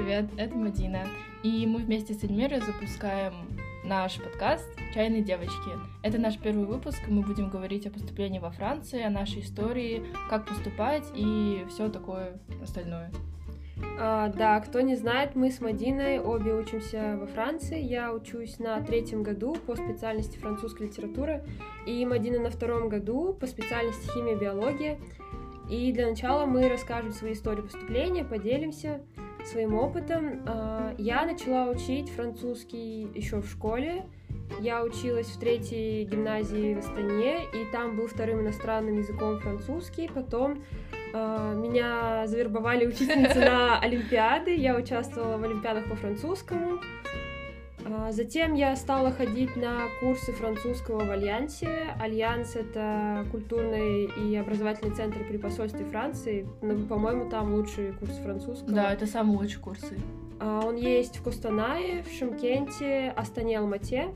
привет, это Мадина. И мы вместе с Эльмирой запускаем наш подкаст «Чайные девочки». Это наш первый выпуск, и мы будем говорить о поступлении во Франции, о нашей истории, как поступать и все такое остальное. А, да, кто не знает, мы с Мадиной обе учимся во Франции. Я учусь на третьем году по специальности французская литература, и Мадина на втором году по специальности химия биология. И для начала мы расскажем свои истории поступления, поделимся своим опытом. А, я начала учить французский еще в школе. Я училась в третьей гимназии в Астане, и там был вторым иностранным языком французский. Потом а, меня завербовали учительницы на Олимпиады. Я участвовала в Олимпиадах по французскому. А, затем я стала ходить на курсы французского в Альянсе. Альянс — это культурный и образовательный центр при посольстве Франции. Ну, по-моему, там лучшие курсы французского. Да, это самые лучшие курсы. А, он есть в Костанае, в Шимкенте, Астане, Алмате.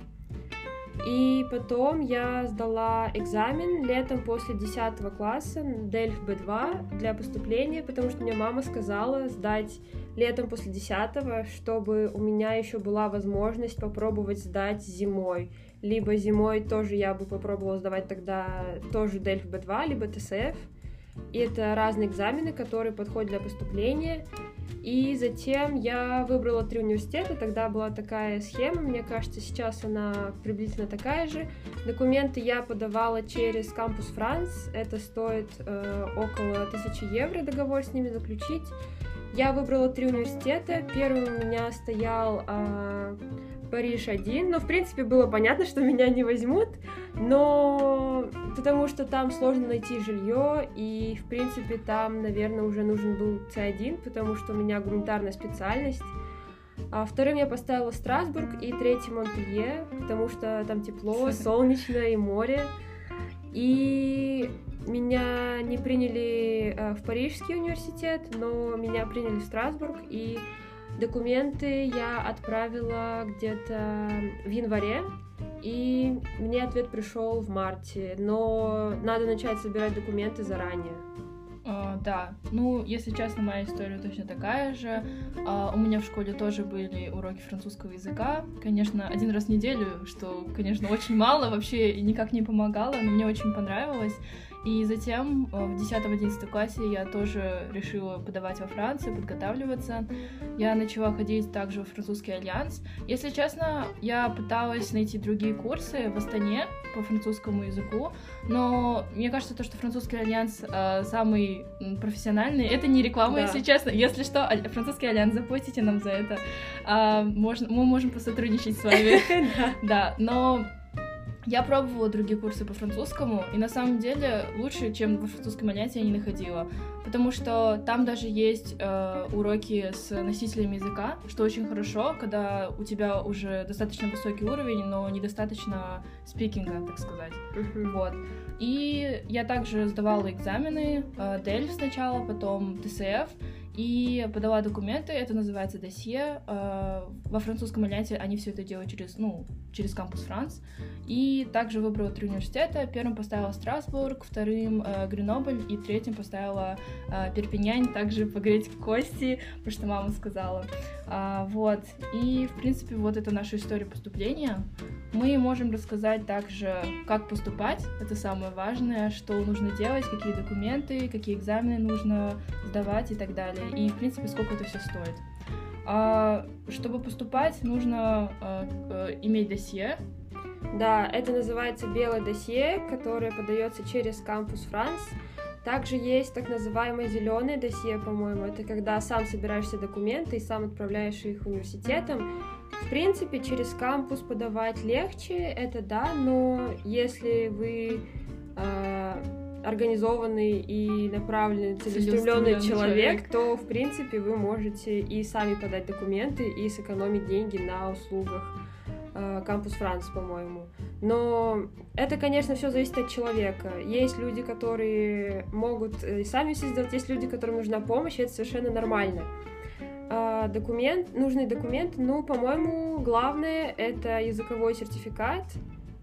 И потом я сдала экзамен летом после 10 класса, Дельф Б2, для поступления, потому что мне мама сказала сдать летом после 10 чтобы у меня еще была возможность попробовать сдать зимой. Либо зимой тоже я бы попробовала сдавать тогда тоже Дельф Б2, либо ТСФ. И это разные экзамены, которые подходят для поступления. И затем я выбрала три университета, тогда была такая схема, мне кажется, сейчас она приблизительно такая же. Документы я подавала через Campus France, это стоит э, около 1000 евро договор с ними заключить. Я выбрала три университета, первым у меня стоял э, Париж один, но в принципе было понятно, что меня не возьмут, но потому что там сложно найти жилье, и в принципе там, наверное, уже нужен был C1, потому что у меня гуманитарная специальность. А вторым я поставила Страсбург и третьим Монпелье, потому что там тепло, солнечно и море. И меня не приняли э, в Парижский университет, но меня приняли в Страсбург, и Документы я отправила где-то в январе, и мне ответ пришел в марте, но надо начать собирать документы заранее. Uh, да, ну, если честно, моя история точно такая же. Uh, у меня в школе тоже были уроки французского языка. Конечно, один раз в неделю, что, конечно, очень мало, вообще никак не помогало, но мне очень понравилось. И затем э, в 10-11 классе я тоже решила подавать во Францию, подготавливаться. Я начала ходить также в французский альянс. Если честно, я пыталась найти другие курсы в Астане по французскому языку, но мне кажется, то, что французский альянс э, самый профессиональный, это не реклама, да. если честно. Если что, французский альянс, заплатите нам за это. Э, можно, мы можем посотрудничать с вами. Да, но я пробовала другие курсы по французскому, и на самом деле лучше, чем во французском альянсе, я не находила. Потому что там даже есть э, уроки с носителями языка, что очень хорошо, когда у тебя уже достаточно высокий уровень, но недостаточно спикинга, так сказать. Uh-huh. Вот. И я также сдавала экзамены, э, DELF сначала, потом ТСФ, и подала документы, это называется досье. Э, во французском альянсе они все это делают через, ну, через кампус Франс. И также выбрала три университета. Первым поставила Страсбург, вторым э, Гренобль и третьим поставила э, Перпинянь, также погреть кости, потому что мама сказала. А, вот. И, в принципе, вот это наша история поступления. Мы можем рассказать также, как поступать, это самое важное, что нужно делать, какие документы, какие экзамены нужно сдавать и так далее. И, в принципе, сколько это все стоит. А, чтобы поступать, нужно а, иметь досье. Да, это называется белое досье, которое подается через кампус Франс. Также есть так называемое зеленое досье, по-моему. Это когда сам собираешь все документы и сам отправляешь их университетам. В принципе, через кампус подавать легче, это да, но если вы э, организованный и направленный, целеустремленный человек, человек, то, в принципе, вы можете и сами подать документы, и сэкономить деньги на услугах Кампус Франц, по-моему. Но это, конечно, все зависит от человека. Есть люди, которые могут и сами все сделать, есть люди, которым нужна помощь, и это совершенно нормально. А, документ, нужный документ, ну, по-моему, главное это языковой сертификат.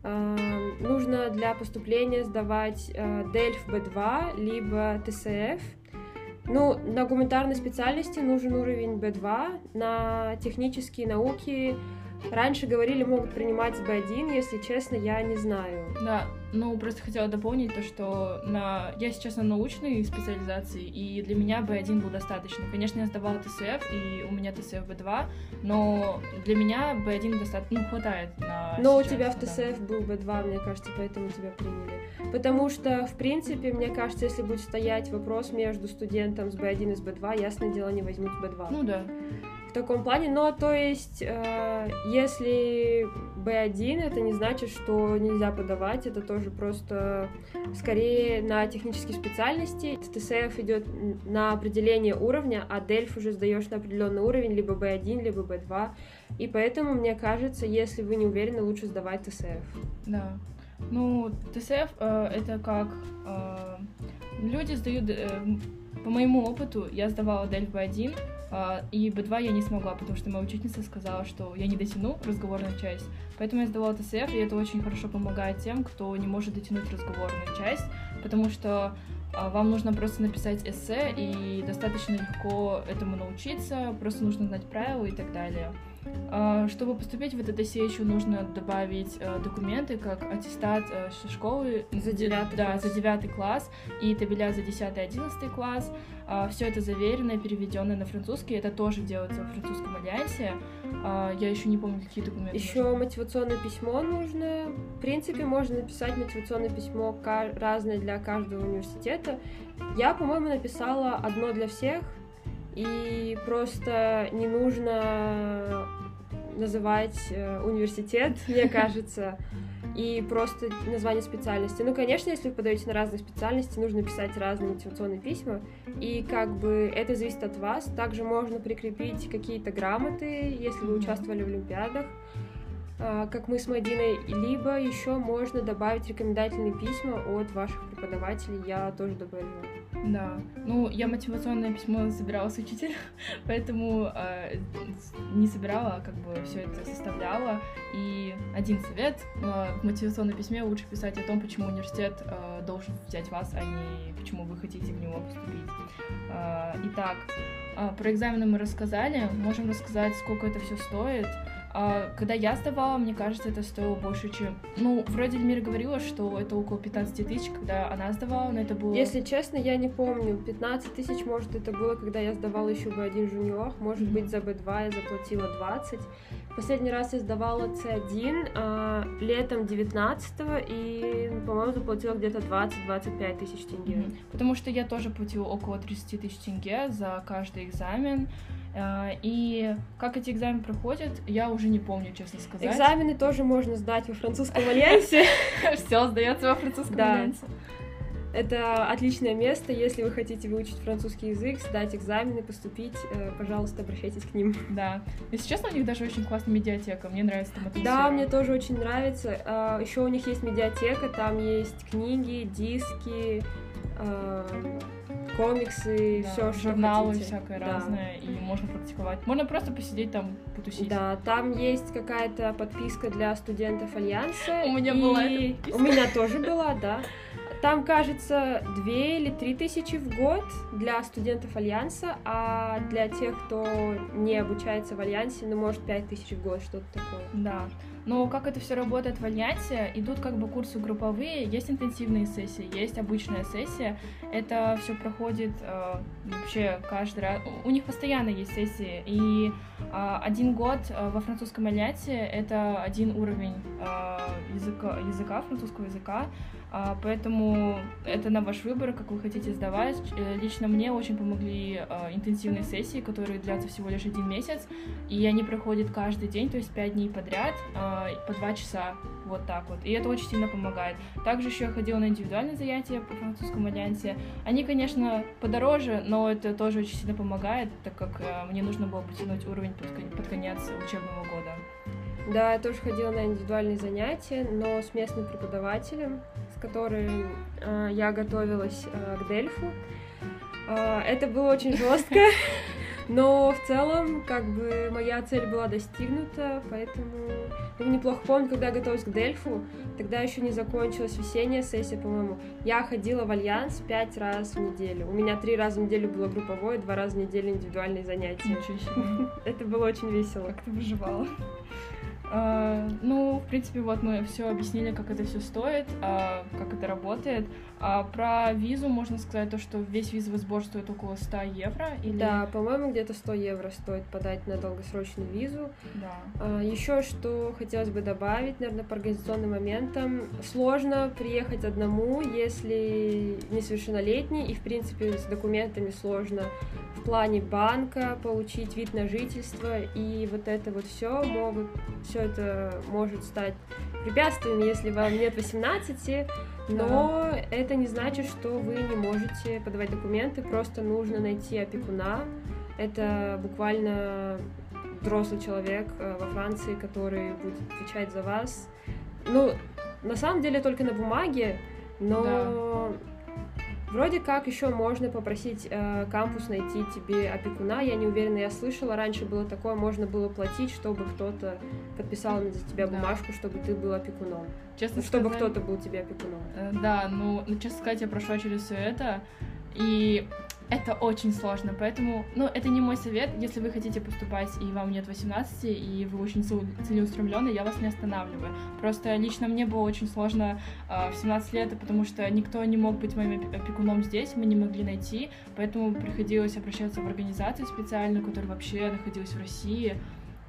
А, нужно для поступления сдавать DELF B2, либо TCF. Ну, на гуманитарной специальности нужен уровень B2, на технические науки Раньше говорили, могут принимать с B1, если честно, я не знаю. Да, ну просто хотела дополнить то, что на... я сейчас на научной специализации, и для меня B1 был достаточно. Конечно, я сдавала ТСФ, и у меня ТСФ B2, но для меня B1 достаточно, ну, хватает на Но сейчас, у тебя в да. ТСФ был B2, мне кажется, поэтому тебя приняли. Потому что, в принципе, мне кажется, если будет стоять вопрос между студентом с B1 и с B2, ясное дело, не возьмут с B2. Ну да. В таком плане, но то есть, э, если B1, это не значит, что нельзя подавать, это тоже просто скорее на технические специальности. ТСФ идет на определение уровня, а Дельф уже сдаешь на определенный уровень, либо B1, либо B2. И поэтому, мне кажется, если вы не уверены, лучше сдавать ТСФ. Да. Ну, ТСФ э, это как э, люди сдают, э, по моему опыту, я сдавала Дельф B1, э, и B2 я не смогла, потому что моя учительница сказала, что я не дотяну разговорную часть. Поэтому я сдавала ТСФ, и это очень хорошо помогает тем, кто не может дотянуть разговорную часть, потому что э, вам нужно просто написать эссе, и достаточно легко этому научиться, просто нужно знать правила и так далее. А, Чтобы поступить в этот эссе, еще нужно добавить э, документы, как аттестат э, школы За девятый да, класс. за девятый класс и табеля за 10-11 класс. Все это заверено, переведено на французский. Это тоже делается во французском альянсе. А, Я еще не помню, какие документы. Еще нужны. мотивационное письмо нужно. В принципе, можно написать мотивационное письмо разное для каждого университета. Я, по-моему, написала одно для всех, и просто не нужно называть э, университет, мне кажется, и просто название специальности. Ну, конечно, если вы подаете на разные специальности, нужно писать разные мотивационные письма, и как бы это зависит от вас. Также можно прикрепить какие-то грамоты, если вы участвовали в олимпиадах, а, как мы с Мадиной, либо еще можно добавить рекомендательные письма от ваших преподавателей, я тоже добавила. Да. Ну, я мотивационное письмо собирала с учителем, поэтому э, не собирала, а как бы все это составляла. И один совет э, в мотивационном письме лучше писать о том, почему университет э, должен взять вас, а не почему вы хотите в него поступить. Э, итак, э, про экзамены мы рассказали. Можем рассказать, сколько это все стоит. А, Когда я сдавала, мне кажется, это стоило больше, чем... Ну, вроде Эльмира говорила, что это около 15 тысяч, когда она сдавала, но это было... Если честно, я не помню, 15 тысяч, может, это было, когда я сдавала еще B1 жуниор, может Мгм. быть, за B2 я заплатила 20. Последний раз я сдавала C1 а, летом 19 и, по-моему, заплатила где-то 20-25 тысяч тенге. Мгм. Потому что я тоже платила около 30 тысяч тенге за каждый экзамен. А, И как эти экзамены проходят, я уже не помню, честно сказать. Экзамены тоже можно сдать во французском альянсе. Все сдается во французском альянсе. Это отличное место, если вы хотите выучить французский язык, сдать экзамены, поступить, э, пожалуйста, обращайтесь к ним. Да. Если честно, у них даже очень классная медиатека. Мне нравится там атмосфера. Да, мне тоже очень нравится. Еще у них есть медиатека, там есть книги, диски, э, комиксы, Да, все, что журналы хотите. всякое Да. разное, и можно практиковать. Можно просто посидеть там, потусить. Да, там есть какая-то подписка для студентов Альянса. У меня и- была эта. У меня тоже была, да. Там, кажется, две или три тысячи в год для студентов Альянса, а для тех, кто не обучается в Альянсе, ну, может, пять тысяч в год, что-то такое. Да. Но как это все работает в Альянсе, идут как бы курсы групповые, есть интенсивные сессии, есть обычная сессия. Это все проходит э, вообще каждый раз. У них постоянно есть сессии. И э, один год э, во французском Альянсе это один уровень э, языка, языка, французского языка. А, Поэтому это на ваш выбор, как вы хотите сдавать. Э, Лично мне очень помогли э, интенсивные сессии, которые длятся всего лишь один месяц. И они проходят каждый день, то есть пять дней подряд, а, по два часа, вот так вот. И это очень сильно помогает. Также еще я ходила на индивидуальные занятия по французскому альянсе. Они, конечно, подороже, но это тоже очень сильно помогает, так как э, мне нужно было потянуть уровень под, кон- под конец учебного года. Да, я тоже ходила на индивидуальные занятия, но с местным преподавателем, которым э, я готовилась э, к Дельфу. Э, это было очень жестко. Но в целом, как бы, моя цель была достигнута, поэтому ну, неплохо помню, когда я готовилась к Дельфу, тогда еще не закончилась весенняя сессия, по-моему. Я ходила в Альянс пять раз в неделю. У меня три раза в неделю было групповое, два раза в неделю индивидуальные занятия. Ничего себе. Это было очень весело. Как ты выживала? А, ну, в принципе, вот мы все объяснили, как это все стоит, а, как это работает. А про визу можно сказать то, что весь визовый сбор стоит около 100 евро. Или... Да, по-моему, где-то 100 евро стоит подать на долгосрочную визу. Да. А, еще что хотелось бы добавить, наверное, по организационным моментам. Сложно приехать одному, если несовершеннолетний, и, в принципе, с документами сложно в плане банка получить вид на жительство, и вот это вот все могут, все это может стать препятствием, если вам нет 18, но да. это не значит, что вы не можете подавать документы, просто нужно найти опекуна. Это буквально взрослый человек э, во Франции, который будет отвечать за вас. Ну, на самом деле только на бумаге, но да. Вроде как еще можно попросить э, кампус найти тебе опекуна. Я не уверена, я слышала, раньше было такое, можно было платить, чтобы кто-то подписал за тебя бумажку, да. чтобы ты был опекуном. Честно чтобы сказать, кто-то был тебе опекуном. Э, да, ну, ну, честно сказать, я прошла через все это. И это очень сложно, поэтому, ну, это не мой совет. Если вы хотите поступать, и вам нет 18, и вы очень целеустремлены, я вас не останавливаю. Просто лично мне было очень сложно э, в 17 лет, потому что никто не мог быть моим опекуном здесь, мы не могли найти, поэтому приходилось обращаться в организацию специальную, которая вообще находилась в России,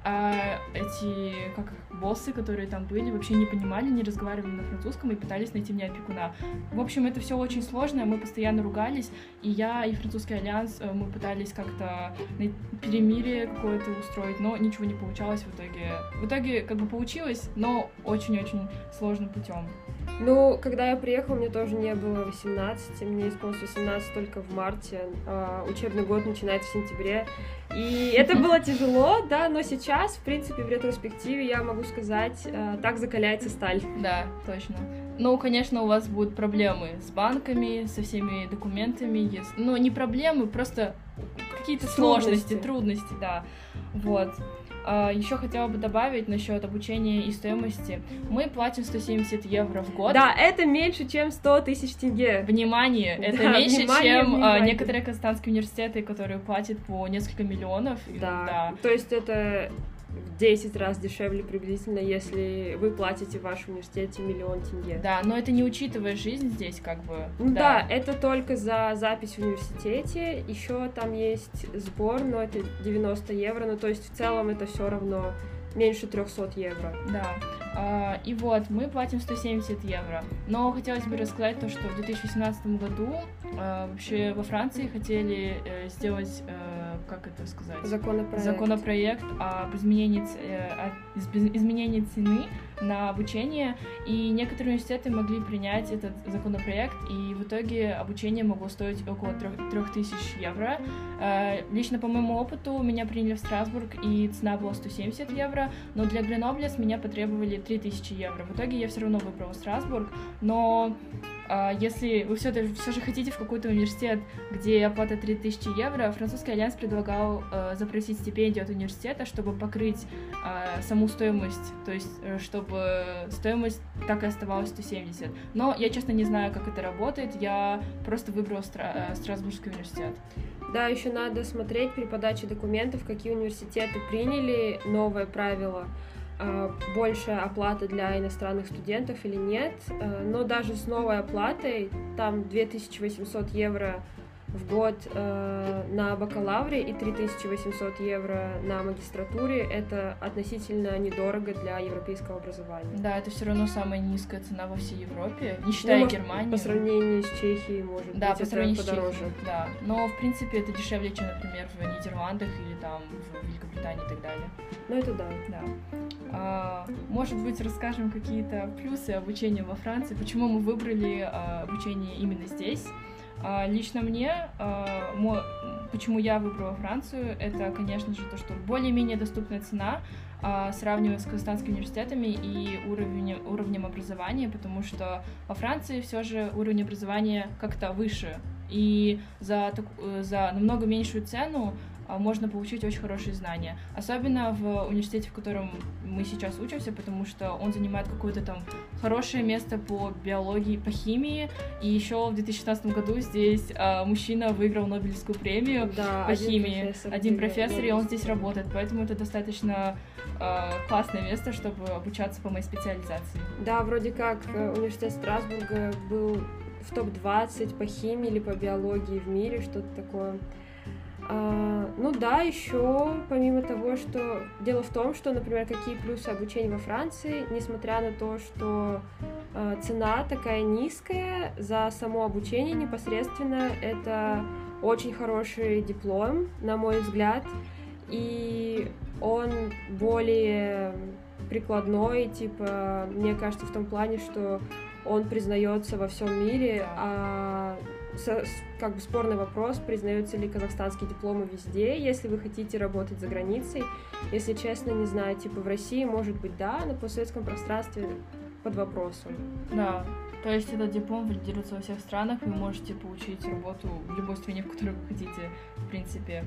а эти, как боссы, которые там были, вообще не понимали, не разговаривали на французском и пытались найти мне опекуна. В общем, это все очень сложно, мы постоянно ругались, и я, и французский альянс, э, мы пытались как-то перемирие какое-то устроить, но ничего не получалось в итоге. В итоге как бы получилось, но очень-очень сложным путем. Ну, когда я приехала, мне тоже не было 18, мне исполнилось 18 только в марте, а учебный год начинается в сентябре, и это было тяжело, да, но сейчас, в принципе, в ретроспективе я могу сказать, э, так закаляется сталь. Да, точно. Ну, конечно, у вас будут проблемы с банками, со всеми документами, если... ну, не проблемы, просто какие-то сложности, трудности, да. Вот. А, Еще хотела бы добавить насчет обучения и стоимости. Мы платим 170 евро в год. Да, это меньше, чем 100 тысяч тенге. Внимание, это да, меньше, внимание, чем а, внимание. некоторые казахстанские университеты, которые платят по несколько миллионов. Да, да. то есть это в 10 раз дешевле приблизительно, если вы платите в вашем университете миллион тенге. Да, но это не учитывая жизнь здесь, как бы. Ну да, да это только за запись в университете. Еще там есть сбор, но это 90 евро. Ну, то есть в целом это все равно меньше 300 евро. Да. А, и вот, мы платим 170 евро. Но хотелось бы рассказать то, что в 2018 году а, вообще во Франции хотели э, сделать э, как это сказать? Законопроект. Законопроект об изменении, э, о изменении цены на обучение, и некоторые университеты могли принять этот законопроект, и в итоге обучение могло стоить около 3000 евро. Э, лично по моему опыту меня приняли в Страсбург, и цена была 170 евро, но для Гренобле с меня потребовали 3000 евро. В итоге я все равно выбрала Страсбург, но а, если вы все, все же хотите в какой-то университет, где оплата 3000 евро, французский альянс предлагал э, запросить стипендию от университета, чтобы покрыть э, саму стоимость, то есть э, чтобы стоимость так и оставалась 170. Но я, честно, не знаю, как это работает, я просто выбрала Стра- э, Страсбургский университет. Да, еще надо смотреть при подаче документов, какие университеты приняли новое правило больше оплаты для иностранных студентов или нет, э, но даже с новой оплатой, там 2800 евро в год э, на бакалавре и 3800 евро на магистратуре. Это относительно недорого для европейского образования. Да, это все равно самая низкая цена во всей Европе, не считая ну, Германии. По сравнению с Чехией, может да, быть, по сравнению это подороже. С Чехией, да, но в принципе это дешевле, чем, например, в Нидерландах или там в Великобритании и так далее. Ну это да. Да. А, может быть, расскажем какие-то плюсы обучения во Франции, почему мы выбрали а, обучение именно здесь. А, лично мне, почему я выбрала Францию, это, конечно же, то, что более-менее доступная цена, сравнивая с казахстанскими университетами и уровнем, уровнем образования, потому что во Франции все же уровень образования как-то выше, и за, за намного меньшую цену можно получить очень хорошие знания. Особенно в университете, в котором мы сейчас учимся, потому что он занимает какое-то там хорошее место по биологии, по химии. И еще в 2016 году здесь а, мужчина выиграл Нобелевскую премию Да, по один химии. профессор один профессор, и он здесь работает. Поэтому это достаточно а, классное место, чтобы обучаться по моей специализации. Да, вроде как э, университет Страсбурга был в топ-20 по химии или по биологии в мире, что-то такое. А, ну да, еще помимо того, что дело в том, что, например, какие плюсы обучения во Франции, несмотря на то, что э, цена такая низкая за само обучение непосредственно, это очень хороший диплом, на мой взгляд, и он более прикладной, типа, мне кажется, в том плане, что он признается во всем мире, а как бы спорный вопрос, признаются ли казахстанские дипломы везде, если вы хотите работать за границей. Если честно, не знаю, типа в России, может быть, да, на постсоветском пространстве под вопросом. Да. То есть этот диплом валидируется во всех странах, вы можете получить работу в любой стране, в которой вы хотите, в принципе.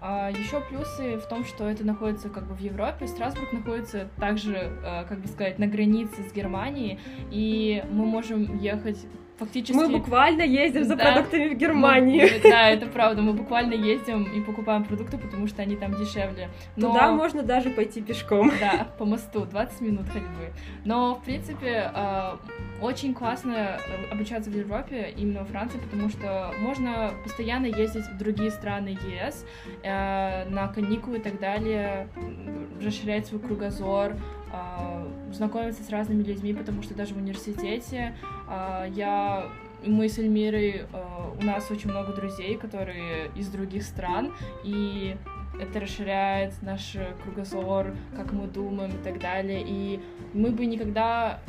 А еще плюсы в том, что это находится как бы в Европе. Страсбург находится также, э, как бы сказать, на границе с Германией, и мы можем ехать фактически... Мы буквально ездим за Да. продуктами в Германию. мы- да, это правда. Мы буквально ездим и покупаем продукты, потому что они там дешевле. Но... Туда можно даже пойти пешком. Да, по мосту, 20 минут ходьбы. Но, в принципе, э, очень классно э, обучаться в Европе, именно во Франции, потому что можно постоянно ездить в другие страны ЕС э, на каникулы и так далее, расширять свой кругозор, знакомиться с разными людьми, потому что даже в университете э, я мы с Эльмирой, э, у нас очень много друзей, которые из других стран, и это расширяет наш кругозор, как мы думаем и так далее. И мы бы никогда,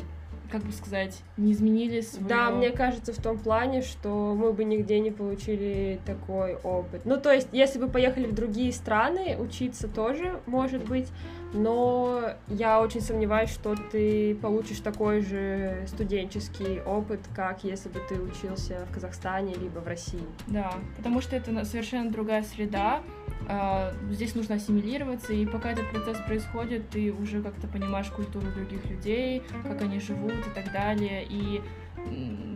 как бы сказать, не изменили своё... Да, мне кажется, в том плане, что мы бы нигде не получили такой опыт. Ну, то есть, если бы поехали в другие страны, учиться тоже, может быть, но я очень сомневаюсь, что ты получишь такой же студенческий опыт, как если бы ты учился в Казахстане либо в России. Да, потому что это совершенно другая среда. А, Здесь нужно ассимилироваться, и пока этот процесс происходит, ты уже как-то понимаешь культуру других людей, как они живут и так далее. И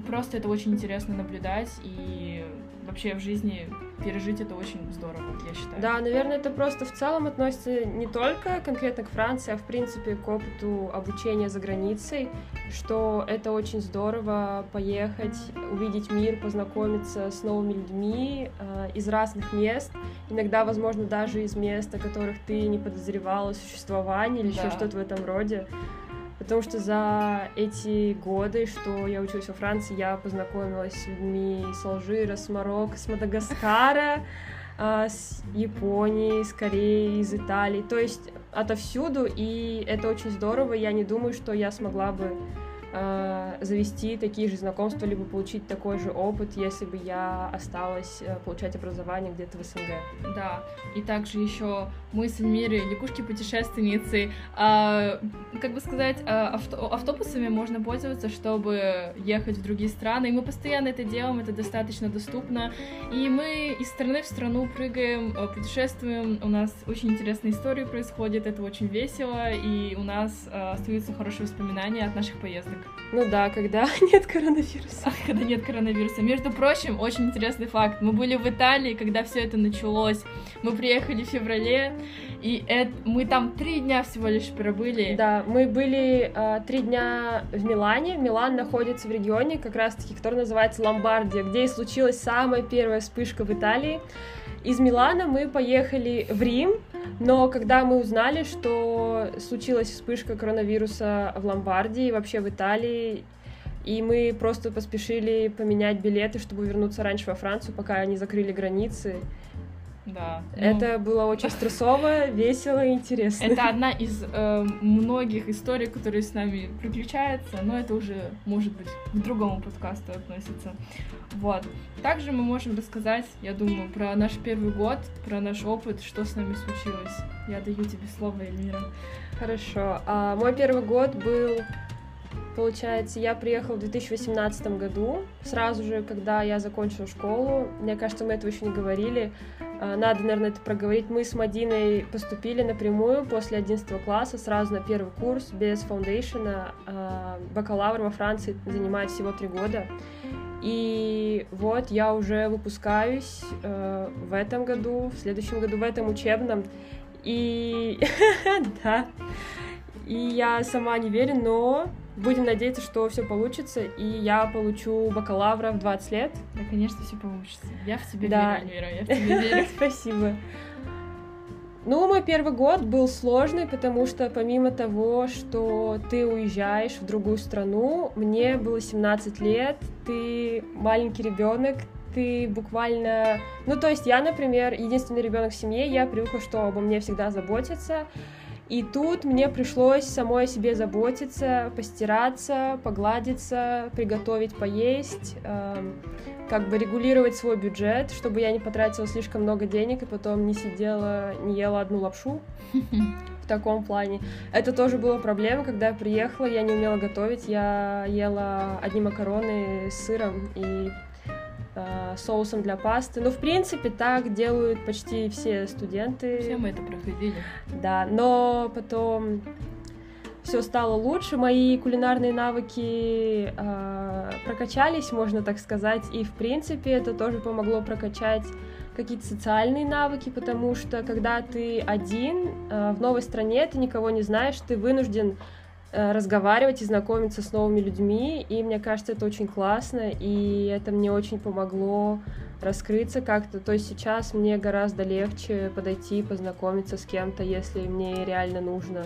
просто это очень интересно наблюдать, и вообще в жизни пережить это очень здорово, я считаю. Да, наверное, это просто в целом относится не только конкретно к Франции, а в принципе к опыту обучения за границей, что это очень здорово поехать, увидеть мир, познакомиться с новыми людьми э, из разных мест, иногда, возможно, даже из мест, о которых ты не подозревала существования или еще Да. что-то в этом роде. Потому что за эти годы, что я училась во Франции, я познакомилась с людьми с Алжира, с Марокко, с Мадагаскара, а, с Японии, с Кореи, из Италии. То есть отовсюду, и это очень здорово. Я не думаю, что я смогла бы а, завести такие же знакомства, либо получить такой же опыт, если бы я осталась а, получать образование где-то в СНГ. Да, и также еще мы с Эльмирой, лягушки-путешественницы, а, как бы сказать, а, авто- автобусами можно пользоваться, чтобы ехать в другие страны, и мы постоянно это делаем, это достаточно доступно, и мы из страны в страну прыгаем, путешествуем, у нас очень интересные истории происходят, это очень весело, и у нас остаются хорошие воспоминания от наших поездок. Ну да, когда нет коронавируса. когда нет коронавируса. Между прочим, очень интересный факт. Мы были в Италии, когда все это началось. Мы приехали в феврале, и это, мы там три дня всего лишь пробыли. Да, мы были а, три дня в Милане. Милан находится в регионе, как раз-таки, который называется Ломбардия, где и случилась самая первая вспышка в Италии. Из Милана мы поехали в Рим, но когда мы узнали, что случилась вспышка коронавируса в Ломбардии, вообще в Италии, и мы просто поспешили поменять билеты, чтобы вернуться раньше во Францию, пока они закрыли границы. Да. ну, Это было очень стрессово, весело и интересно. Это одна из э, многих историй, которые с нами приключаются, но это уже, может быть, к другому подкасту относится. Вот. Также мы можем рассказать, я думаю, про наш первый год, про наш опыт, что с нами случилось. Я даю тебе слово, Эльмира. Хорошо. А, мой первый год был Получается, я приехала в 2018 году, сразу же, когда я закончила школу. Мне кажется, мы этого еще не говорили. А, надо, наверное, это проговорить. Мы с Мадиной поступили напрямую после 11 класса, сразу на первый курс, без фаундейшена. А, бакалавр во Франции занимает всего три года. И вот я уже выпускаюсь э, в этом году, в следующем году, в этом учебном. И да, и я сама не верю, но будем надеяться, что все получится, и я получу бакалавра в 20 лет. Да, конечно, все получится. Я в тебе да. верю, Эльвира, я в тебе верю. Спасибо. Ну, мой первый год был сложный, потому что помимо того, что ты уезжаешь в другую страну, мне было 17 лет, ты маленький ребенок, ты буквально... Ну, то есть я, например, единственный ребенок в семье, я привыкла, что обо мне всегда заботятся, и тут мне пришлось самой о себе заботиться, постираться, погладиться, приготовить поесть, э, как бы регулировать свой бюджет, чтобы я не потратила слишком много денег и потом не сидела, не ела одну лапшу в таком плане. Это тоже была проблема, когда я приехала, я не умела готовить, я ела одни макароны с сыром и соусом для пасты. Ну, в принципе, так делают почти все студенты. Все мы это проходили. Да, но потом все стало лучше, мои кулинарные навыки э, прокачались, можно так сказать, и в принципе это тоже помогло прокачать какие-то социальные навыки, потому что когда ты один э, в новой стране, ты никого не знаешь, ты вынужден Э, разговаривать и знакомиться с новыми людьми, и мне кажется, это очень классно, и это мне очень помогло раскрыться как-то. То есть сейчас мне гораздо легче подойти, познакомиться с кем-то, если мне реально нужно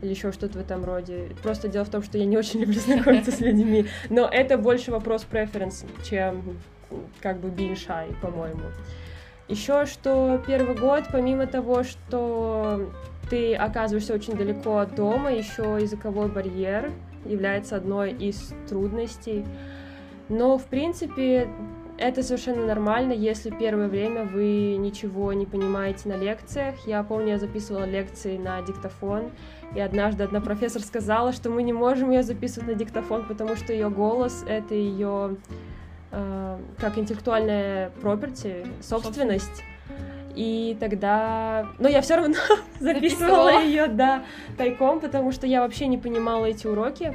или еще что-то в этом роде. Просто дело в том, что я не очень люблю знакомиться с людьми, но это больше вопрос преференс, чем как бы being shy, по-моему. Еще что первый год, помимо того, что ты оказываешься очень далеко от дома, еще языковой барьер является одной из трудностей. Но, в принципе, это совершенно нормально, если первое время вы ничего не понимаете на лекциях. Я помню, я записывала лекции на диктофон, и однажды одна профессор сказала, что мы не можем ее записывать на диктофон, потому что ее голос — это ее э, как интеллектуальная property, собственность. И тогда... Но я все равно записывала ее, да, тайком, потому что я вообще не понимала эти уроки.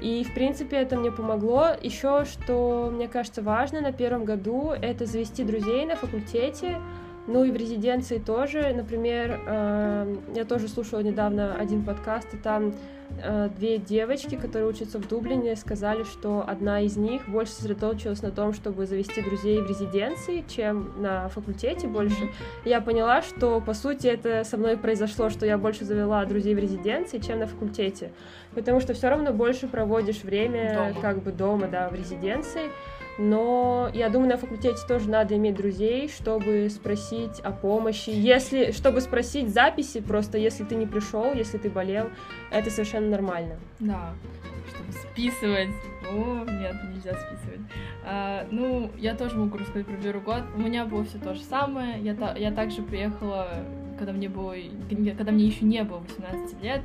И, в принципе, это мне помогло. Еще, что мне кажется важно на первом году, это завести друзей на факультете, ну и в резиденции тоже. Например, э, я тоже слушала недавно один подкаст, и там Э, две девочки, которые учатся в Дублине, сказали, что одна из них больше сосредоточилась на том, чтобы завести друзей в резиденции, чем на факультете больше. Я поняла, что, по сути, это со мной произошло, что я больше завела друзей в резиденции, чем на факультете. Потому что все равно больше проводишь время дома. как бы дома, да, в резиденции но я думаю, на факультете тоже надо иметь друзей, чтобы спросить о помощи, если, чтобы спросить записи, просто если ты не пришел, если ты болел, это совершенно нормально. Да, чтобы списывать. О, нет, нельзя списывать. А, ну, я тоже могу рассказать про первый год. У меня было все то же самое. Я, та, я также приехала, когда мне было, когда мне еще не было 18 лет.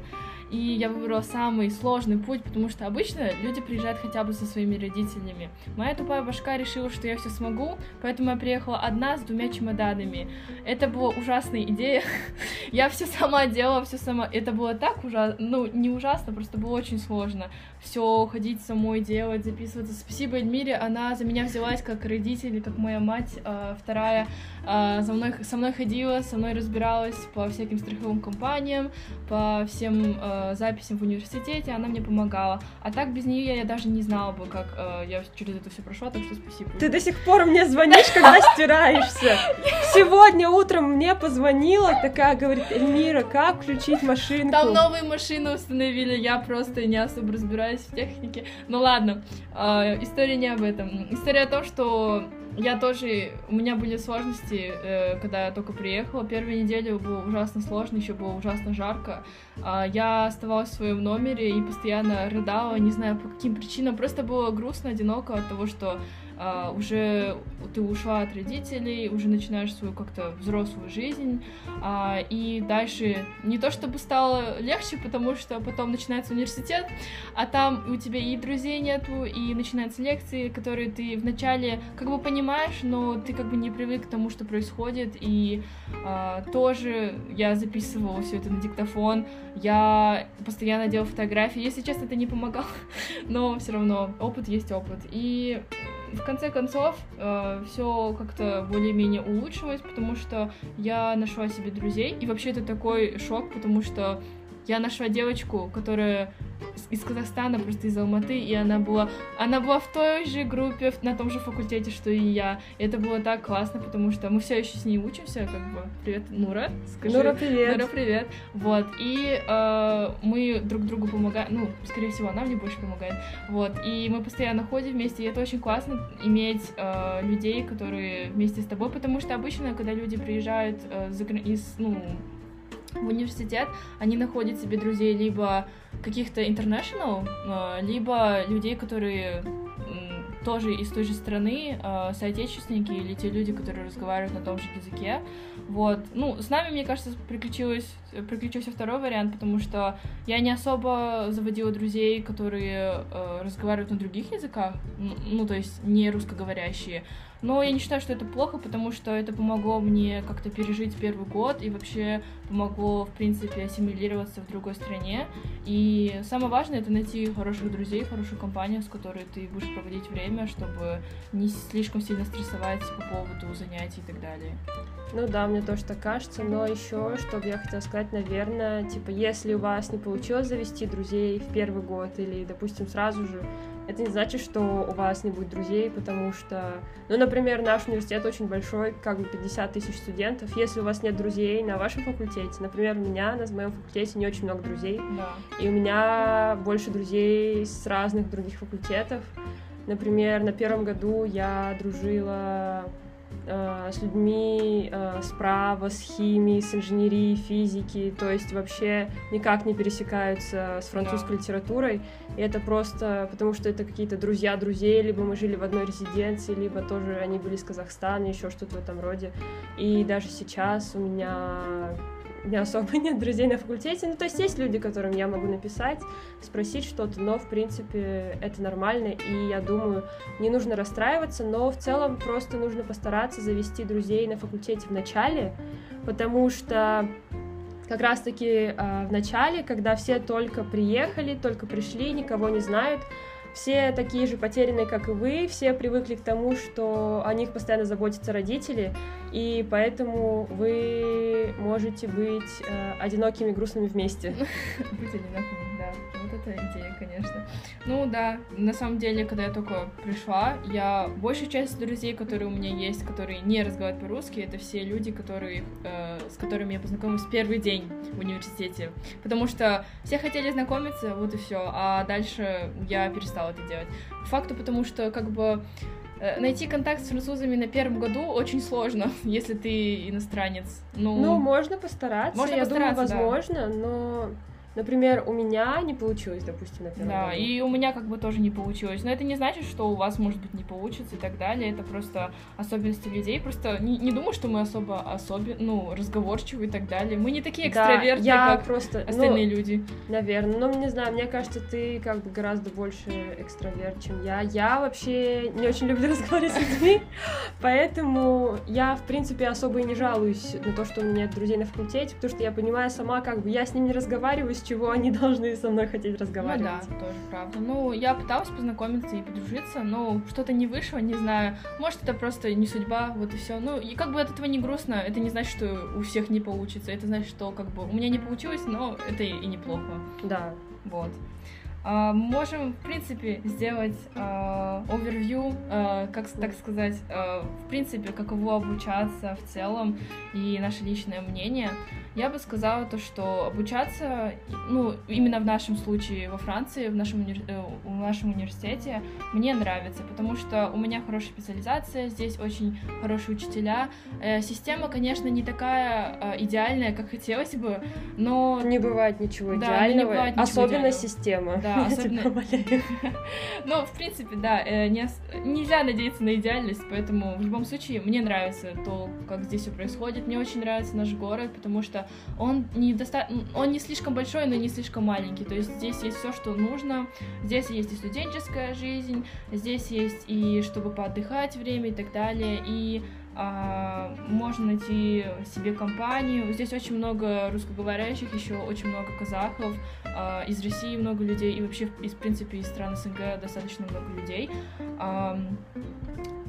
И я выбрала самый сложный путь, потому что обычно люди приезжают хотя бы со своими родителями. Моя тупая башка решила, что я все смогу, поэтому я приехала одна с двумя чемоданами. Это была ужасная идея. я все сама делала, все сама. Это было так ужасно, ну, не ужасно, просто было очень сложно. Все ходить самой делать, записываться. Спасибо Эльмире, она за меня взялась как родитель, как моя мать, а, вторая а, за мной, со мной ходила, со мной разбиралась по всяким страховым компаниям, по всем э, записям в университете, она мне помогала. А так без нее я даже не знала бы, как э, я через это все прошла, так что спасибо. Ты до сих пор мне звонишь, когда стираешься. Сегодня утром мне позвонила, такая говорит, Эльмира, как включить машинку? Там новые машины установили, я просто не особо разбираюсь в технике. Ну ладно, э, история не об этом. История о том, что я тоже, у меня были сложности, э, когда я только приехала. Первую неделю было ужасно сложно, еще было ужасно жарко. Э, я оставалась в своем номере и постоянно рыдала, не знаю по каким причинам. Просто было грустно, одиноко от того, что а, уже ты ушла от родителей, уже начинаешь свою как-то взрослую жизнь, а, и дальше не то чтобы стало легче, потому что потом начинается университет, а там у тебя и друзей нету, и начинаются лекции, которые ты вначале как бы понимаешь, но ты как бы не привык к тому, что происходит, и а, тоже я записывала все это на диктофон, я постоянно делала фотографии, если честно, это не помогало, но все равно опыт есть опыт, и в конце концов, э, все как-то более-менее улучшилось, потому что я нашла себе друзей. И вообще это такой шок, потому что я нашла девочку, которая из Казахстана, просто из Алматы, и она была, она была в той же группе, на том же факультете, что и я. И это было так классно, потому что мы все еще с ней учимся, как бы. Привет, Нура, скажи. Нура, привет. Нура, привет. Вот, и э, мы друг другу помогаем, ну, скорее всего, она мне больше помогает. Вот, и мы постоянно ходим вместе, и это очень классно иметь э, людей, которые вместе с тобой, потому что обычно, когда люди приезжают э, из, ну, в университет, они находят себе друзей либо каких-то international, а, либо людей, которые тоже из той же страны, э, соотечественники или те люди, которые разговаривают на том же языке. Вот. Ну, с нами, мне кажется, приключилось, приключился второй вариант, потому что я не особо заводила друзей, которые э, разговаривают на других языках, ну, то есть не русскоговорящие. Но я не считаю, что это плохо, потому что это помогло мне как-то пережить первый год и вообще помогло, в принципе, ассимилироваться в другой стране. И самое важное — это найти хороших друзей, хорошую компанию, с которой ты будешь проводить время, чтобы не слишком сильно стрессовать по поводу занятий и так далее. Ну да, мне тоже так кажется, но еще, что бы я хотела сказать, наверное, типа, если у вас не получилось завести друзей в первый год или, допустим, сразу же, это не значит, что у вас не будет друзей, потому что, ну, например, наш университет очень большой, как бы 50 тысяч студентов. Если у вас нет друзей на вашем факультете, например, у меня на моем факультете не очень много друзей, да. и у меня больше друзей с разных других факультетов. Например, на первом году я дружила с людьми э, справа, с химией, с инженерией, физики, то есть вообще никак не пересекаются с французской да. литературой. И это просто потому, что это какие-то друзья друзей, либо мы жили в одной резиденции, либо тоже они были из Казахстана, еще что-то в этом роде. И даже сейчас у меня меня особо нет друзей на факультете. Ну, то есть есть люди, которым я могу написать, спросить что-то, но, в принципе, это нормально, и я думаю, не нужно расстраиваться, но в целом просто нужно постараться завести друзей на факультете в начале, потому что как раз-таки э, в начале, когда все только приехали, только пришли, никого не знают, все такие же потерянные, как и вы, все привыкли к тому, что о них постоянно заботятся родители, и поэтому вы можете быть э, одинокими, грустными вместе. Быть одинокими, да. Это идея, конечно. Ну да, на самом деле, когда я только пришла, я большая часть друзей, которые у меня есть, которые не разговаривают по-русски, это все люди, которые, э, с которыми я познакомилась в первый день в университете. Потому что все хотели знакомиться, вот и все, а дальше я перестала это делать. факту, потому что как бы Э, найти контакт с французами на первом году очень сложно, если ты иностранец. Ну, ну можно постараться. Можно я постараться, думаю, возможно, да. но Например, у меня не получилось, допустим, на первом Да, году. и у меня как бы тоже не получилось. Но это не значит, что у вас, может быть, не получится и так далее. Это просто особенности людей. Просто не, не думаю, что мы особо особен, ну, разговорчивы и так далее. Мы не такие экстраверты, да, как просто, остальные ну, люди. Наверное. Но не знаю, мне кажется, ты как бы гораздо больше экстраверт, чем я. Я вообще не очень люблю разговаривать с людьми, поэтому я, в принципе, особо и не жалуюсь на то, что у меня нет друзей на факультете, потому что я понимаю сама, как бы я с ними не разговариваю, с чего они должны со мной хотеть разговаривать. Ну да, тоже правда. Ну, я пыталась познакомиться и подружиться, но что-то не вышло, не знаю. Может, это просто не судьба, вот и все. Ну, и как бы от этого не грустно, это не значит, что у всех не получится. Это значит, что как бы у меня не получилось, но это и, и неплохо. Да. Вот. Uh, можем, в принципе, сделать uh, overview, uh, как так сказать, в принципе, каково обучаться в целом и наше личное мнение. Я бы сказала то, что обучаться, ну, именно в нашем случае во Франции, в нашем, уни... Э, в нашем университете, мне нравится, потому что у меня хорошая специализация, здесь очень хорошие учителя. Э, система, конечно, не такая идеальная, как хотелось бы, но... Не бывает ничего идеального, да, не бывает ничего особенно идеального. система. Да, особенно... Ну, в принципе, да, нельзя надеяться на идеальность, поэтому в любом случае мне нравится то, как здесь все происходит. Мне очень нравится наш город, потому что он не, доста... он не слишком большой, но не слишком маленький. То есть здесь есть все, что нужно. Здесь есть и студенческая жизнь, здесь есть и чтобы поотдыхать время и так далее. И можно найти себе компанию. Здесь очень много русскоговорящих, еще очень много казахов, а, из России много людей, и вообще, из, в принципе, из стран СНГ достаточно много людей. А,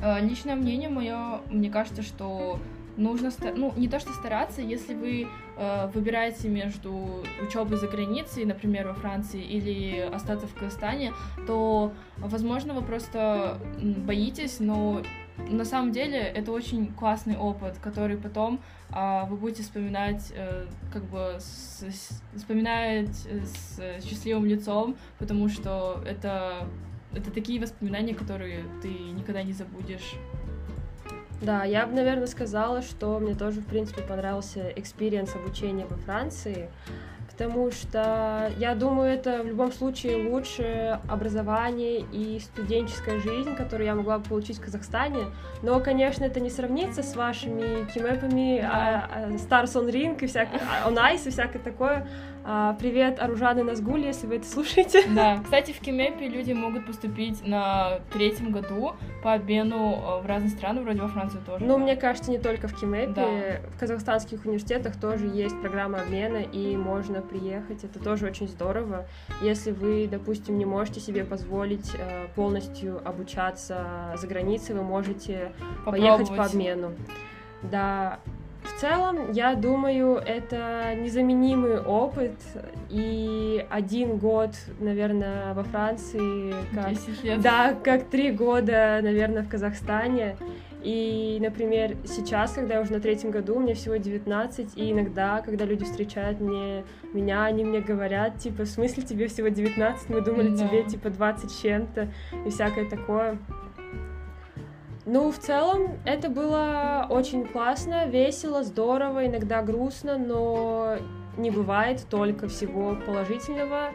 а, личное мнение мое, мне кажется, что нужно, ну, не то что стараться, если вы выбираете между учебой за границей, например, во Франции, или остаться в Казахстане, то, возможно, вы просто боитесь, но на самом деле это очень классный опыт, который потом э, вы будете вспоминать, э, как бы, с, с, вспоминать с счастливым лицом, потому что это, это такие воспоминания, которые ты никогда не забудешь. Да, я бы, наверное, сказала, что мне тоже, в принципе, понравился experience обучения во Франции, потому что я думаю, это в любом случае лучше образование и студенческая жизнь, которую я могла бы получить в Казахстане. Но, конечно, это не сравнится с вашими кимэпами, да. а, а, Stars on Ring и всякое, On Ice и всякое такое. А, привет, Аружан и Назгуль, если вы это слушаете. Да, кстати, в Кимэпе люди могут поступить на третьем году по обмену э, в разные страны, вроде во Францию тоже. Ну, мне кажется, не только в Кимэпе. Да. В казахстанских университетах тоже есть программа обмена, и можно приехать. Это тоже очень здорово. Если вы, допустим, не можете себе позволить э, полностью обучаться за границей, вы можете поехать по обмену. Да, в целом, я думаю, это незаменимый опыт, и один год, наверное, во Франции, как, 10 лет. да, как три года, наверное, в Казахстане. И, например, сейчас, когда я уже на третьем году, мне всего 19, и иногда, когда люди встречают мне, меня, они мне говорят, типа, в смысле тебе всего 19, мы думали, да. тебе, типа, 20 чем-то, и всякое такое. Ну, в целом, это было очень классно, весело, здорово, иногда грустно, но не бывает только всего положительного.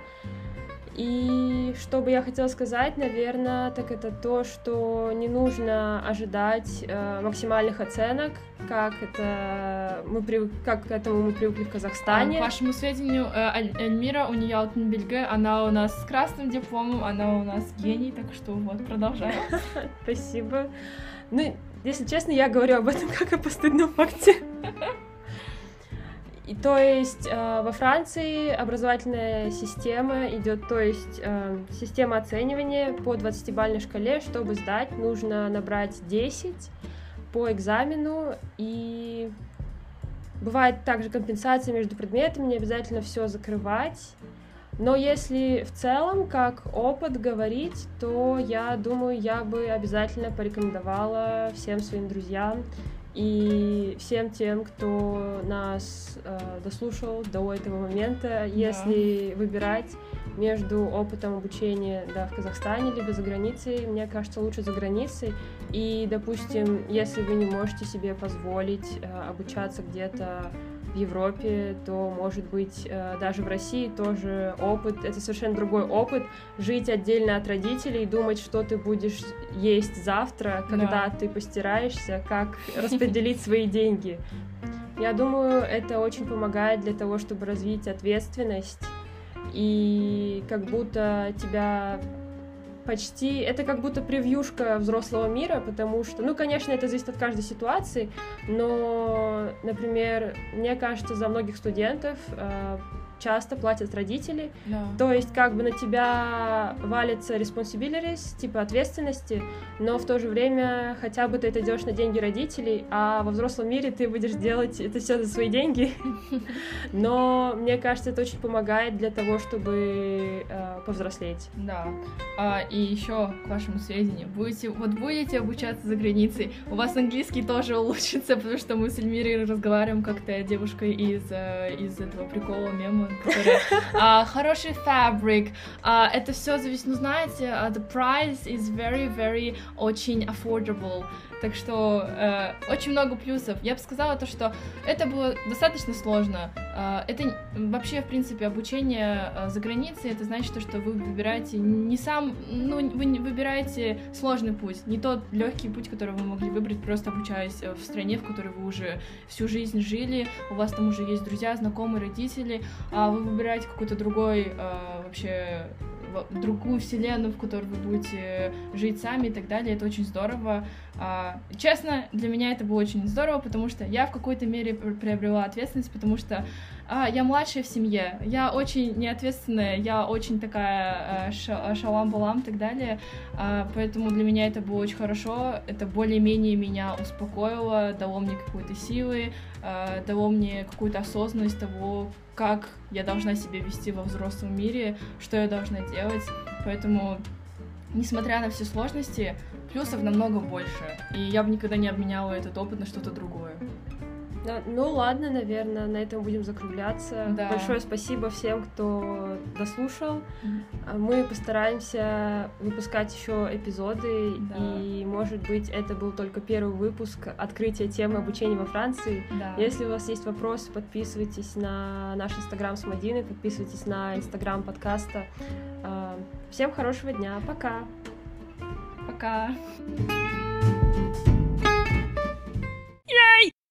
И что бы я хотела сказать, наверное, так это то, что не нужно ожидать э, максимальных оценок, как это мы привык, как к этому мы привыкли в Казахстане. А, к вашему сведению, э, Эльмира у нее Алтенбельге, она у нас с красным дипломом, она у нас гений, так что вот продолжаем. Спасибо. Ну, если честно, я говорю об этом как о постыдном факте. И то есть э, во Франции образовательная система идет, то есть э, система оценивания по 20-бальной шкале, чтобы сдать, нужно набрать 10 по экзамену, и бывает также компенсация между предметами, не обязательно все закрывать. Но если в целом, как опыт говорить, то я думаю, я бы обязательно порекомендовала всем своим друзьям и всем тем, кто нас э, дослушал до этого момента, да. если выбирать между опытом обучения да, в Казахстане либо за границей, мне кажется, лучше за границей. И, допустим, если вы не можете себе позволить э, обучаться где-то в Европе, то, может быть, э, даже в России тоже опыт, это совершенно другой опыт, жить отдельно от родителей, думать, что ты будешь есть завтра, когда да. ты постираешься, как распределить свои деньги. Я думаю, это очень помогает для того, чтобы развить ответственность и как будто тебя почти... Это как будто превьюшка взрослого мира, потому что, ну, конечно, это зависит от каждой ситуации, но, например, мне кажется, за многих студентов э, часто платят родители. Да. То есть как бы на тебя валится responsibilities, типа ответственности, но в то же время хотя бы ты это делаешь на деньги родителей, а во взрослом мире ты будешь делать это все за свои деньги. Но мне кажется, это очень помогает для того, чтобы э, повзрослеть. Да. А, и еще к вашему сведению, будете, вот будете обучаться за границей, у вас английский тоже улучшится, потому что мы с Эльмирой разговариваем как-то девушкой из, э, из этого прикола мема, которая а, хороший фабрик. А, это все зависит, ну знаете, а, the price is very, very очень affordable. Так что э, очень много плюсов. Я бы сказала то, что это было достаточно сложно. Э, это вообще, в принципе, обучение э, за границей. Это значит то, что вы выбираете не сам, ну вы не выбираете сложный путь, не тот легкий путь, который вы могли выбрать просто обучаясь э, в стране, в которой вы уже всю жизнь жили. У вас там уже есть друзья, знакомые, родители, а вы выбираете какой-то другой э, вообще другую вселенную, в которой вы будете жить сами и так далее. Это очень здорово. А, честно, для меня это было очень здорово, потому что я в какой-то мере приобрела ответственность, потому что а, я младшая в семье, я очень неответственная, я очень такая а, шалам-балам и так далее, а, поэтому для меня это было очень хорошо, это более-менее меня успокоило, дало мне какой-то силы, а, дало мне какую-то осознанность того, как я должна себя вести во взрослом мире, что я должна делать, поэтому несмотря на все сложности, плюсов намного больше. И я бы никогда не обменяла этот опыт на что-то другое. Да, ну ладно, наверное, на этом будем закругляться. Да. Большое спасибо всем, кто дослушал. Mm-hmm. Мы постараемся выпускать еще эпизоды, да. и, может быть, это был только первый выпуск открытия темы обучения во Франции. Да. Если у вас есть вопросы, подписывайтесь на наш инстаграм с Мадиной, подписывайтесь на инстаграм подкаста. А, всем хорошего дня, пока! Пока!